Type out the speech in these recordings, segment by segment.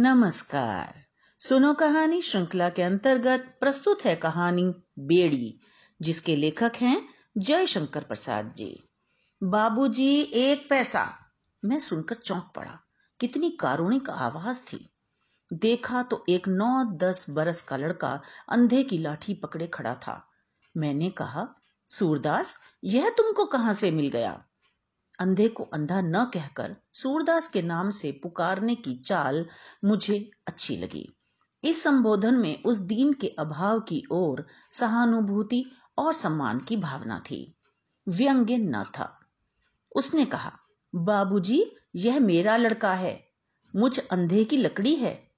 नमस्कार। सुनो कहानी श्रृंखला के अंतर्गत प्रस्तुत है कहानी बेड़ी, जिसके लेखक हैं जय शंकर प्रसाद जी। बाबूजी, एक पैसा। मैं सुनकर चौंक पड़ा। कितनी कारुणिक आवाज़ थी। देखा तो एक नौ दस बरस का लड़का अंधे की लाठी पकड़े खड़ा था। मैंने कहा, सूरदास, यह तुमको कहाँ से मिल गया? अंधे को अंधा न कहकर सूरदास के नाम से पुकारने की चाल मुझे अच्छी लगी। इस संबोधन में उस दीन के अभाव की ओर सहानुभूति और सम्मान की भावना थी। व्यंग्य न था। उसने कहा, बाबूजी, यह मेरा लड़का है। मुझ अंधे की लकड़ी है।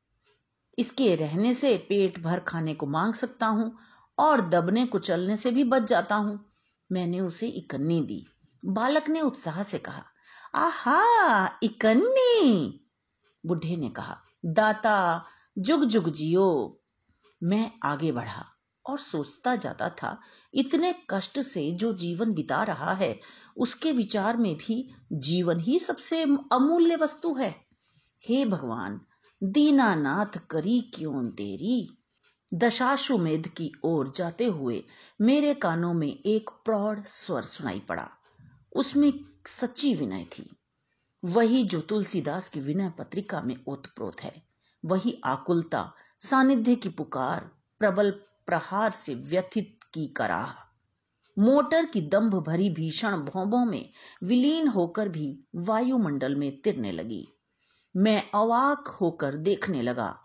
इसके रहने से पेट भर खाने को मांग सकता हूँ और दबने कुचलने से भी बच जाता हूँ। मैंने उसे इकन्नी दी। बालक ने उत्साह से कहा, आहा, इकन्नी! बुढ़े ने कहा, दाता, जुग जुग जियो। मैं आगे बढ़ा और सोचता जाता था, इतने कष्ट से जो जीवन बिता रहा है, उसके विचार में भी जीवन ही सबसे अमूल्य वस्तु है। हे भगवान, दीनानाथ करी क्यों देरी दशाश्वमेध की ओर जाते हुए मेरे कानों में एक प्रौढ़ स्वर सुनाई पड़ा। उसमें सच्ची विनय थी। वही जो तुलसीदास की विनय पत्रिका में ओतप्रोत है, वही आकुलता, सानिध्य की पुकार, प्रबल प्रहार से व्यथित की कराह। मोटर की दंभ भरी भीषण भौबों में विलीन होकर भी वायुमंडल में तिरने लगी। मैं अवाक होकर देखने लगा,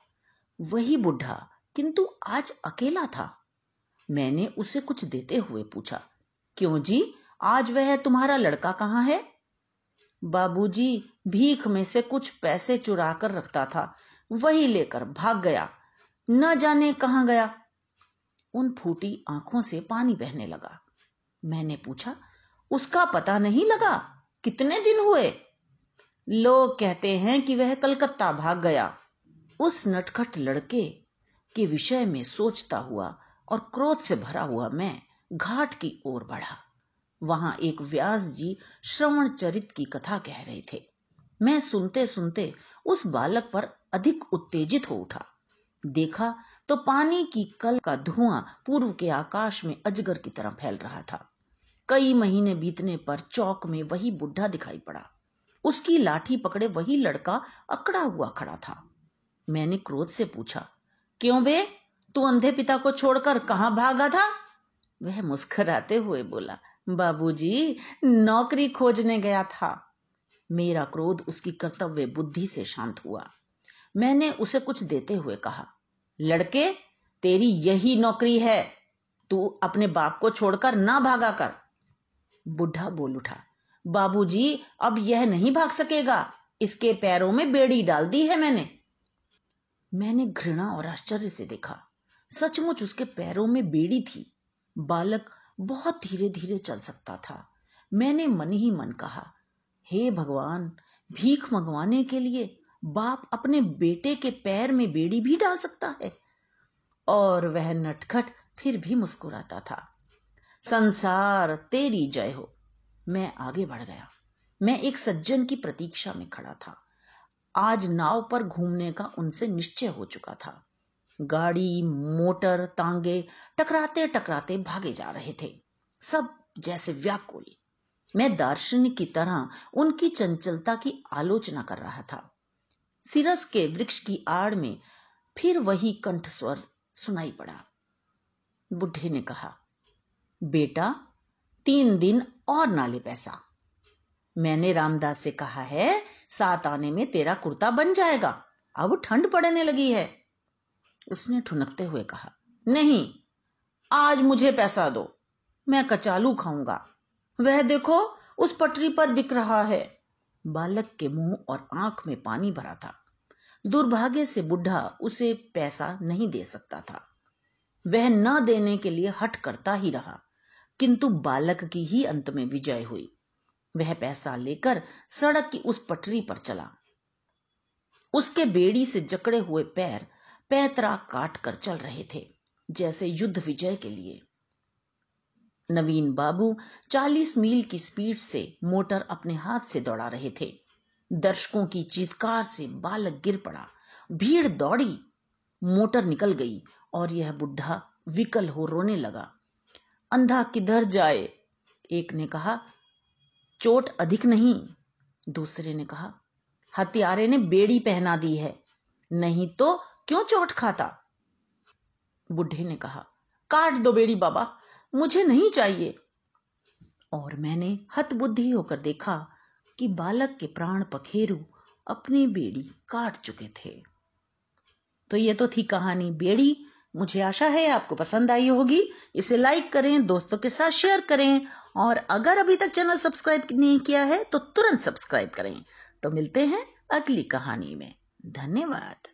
वही बुढ़ा, किंतु आज अकेला था? मैंने उसे कुछ देते हुए पूछा, क्यों जी? आज वह तुम्हारा लड़का कहाँ है? बाबूजी भीख में से कुछ पैसे चुरा कर रखता था, वही लेकर भाग गया। न जाने कहाँ गया। उन फूटी आँखों से पानी बहने लगा। मैंने पूछा, उसका पता नहीं लगा? कितने दिन हुए? लोग कहते हैं कि वह कलकत्ता भाग गया। उस नटखट लड़के के विषय में सोचता हुआ और क्रोध से भरा हुआ मैं घाट की ओर बढ़ा। वहाँ एक व्यास जी श्रवण चरित की कथा कह रहे थे। मैं सुनते सुनते उस बालक पर अधिक उत्तेजित हो उठा। देखा तो पानी की कल का धुआँ पूर्व के आकाश में अजगर की तरह फैल रहा था। कई महीने बीतने पर चौक में वही बुढ़ा दिखाई पड़ा। उसकी लाठी पकड़े वही लड़का अकड़ा हुआ खड़ा था। मैंने क्रोध से पूछा, क्यों बे? तू अंधे पिता को छोड़कर कहाँ भागा था? वह मुस्कराते हुए बोला बाबूजी, नौकरी खोजने गया था। मेरा क्रोध उसकी कर्तव्य बुद्धि से शांत हुआ। मैंने उसे कुछ देते हुए कहा, लड़के, तेरी यही नौकरी है। तू अपने बाप को छोड़कर ना भागा कर। बुढ़ा बोल उठा, बाबूजी, अब यह नहीं भाग सकेगा। इसके पैरों में बेड़ी डाल दी है मैंने। मैंने घृणा और आश्चर्य से देखा, सचमुच उसके पैरों में बेड़ी थी। बालक बहुत धीरे धीरे चल सकता था। मैंने मन ही मन कहा, हे भगवान, भीख मंगवाने के लिए बाप अपने बेटे के पैर में बेड़ी भी डाल सकता है? और वह नटखट फिर भी मुस्कुराता था। संसार, तेरी जय हो। मैं आगे बढ़ गया। मैं एक सज्जन की प्रतीक्षा में खड़ा था। आज नाव पर घूमने का उनसे निश्चय हो चुका था। गाड़ी, मोटर तांगे टकराते टकराते भागे जा रहे थे। सब जैसे व्याकुल। मैं दार्शनिक की तरह उनकी चंचलता की आलोचना कर रहा था। सिरस के वृक्ष की आड़ में फिर वही कंठ स्वर सुनाई पड़ा। बुढ़े ने कहा, बेटा, तीन दिन और नाले पैसा। मैंने रामदास से कहा है, सात आने में तेरा कुर्ता बन जाएगा। अब ठंड पड़ने लगी है। उसने ठुनकते हुए कहा, नहीं, आज मुझे पैसा दो, मैं कचालू खाऊँगा। वह देखो, उस पटरी पर बिक रहा है। बालक के मुँह और आँख में पानी भरा था। दुर्भाग्य से बुढ़ा उसे पैसा नहीं दे सकता था। वह न देने के लिए हट करता ही रहा, किंतु बालक की ही अंत में विजय हुई। वह पैसा लेकर सड़क की उस पटरी पर चला। उसके बेड़ी से जकड़े हुए पैर पैतरा काट कर चल रहे थे, जैसे युद्ध विजय के लिए। नवीन बाबू चालीस मील की स्पीड से मोटर अपने हाथ से दौड़ा रहे थे। दर्शकों की चीतकार से बालक गिर पड़ा। भीड़ दौड़ी। मोटर निकल गई और यह बुढ़ा विकल हो रोने लगा। अंधा किधर जाए? एक ने कहा। चोट अधिक नहीं। दूसरे ने कहा। हत्यारे ने बेड़ी पहना दी है। नहीं तो क्यों चोट खाता? बुढ़े ने कहा, काट दो बेड़ी बाबा, मुझे नहीं चाहिए। और मैंने हतबुद्धि होकर देखा कि बालक के प्राण पखेरु अपनी बेड़ी काट चुके थे। तो ये तो थी कहानी। बेड़ी, मुझे आशा है आपको पसंद आई होगी। इसे लाइक करें, दोस्तों के साथ शेयर करें। और अगर अभी तक चैनल सब्सक्राइब नहीं किया है तो तुरंत सब्सक्राइब करें। तो मिलते हैं अगली कहानी में। धन्यवाद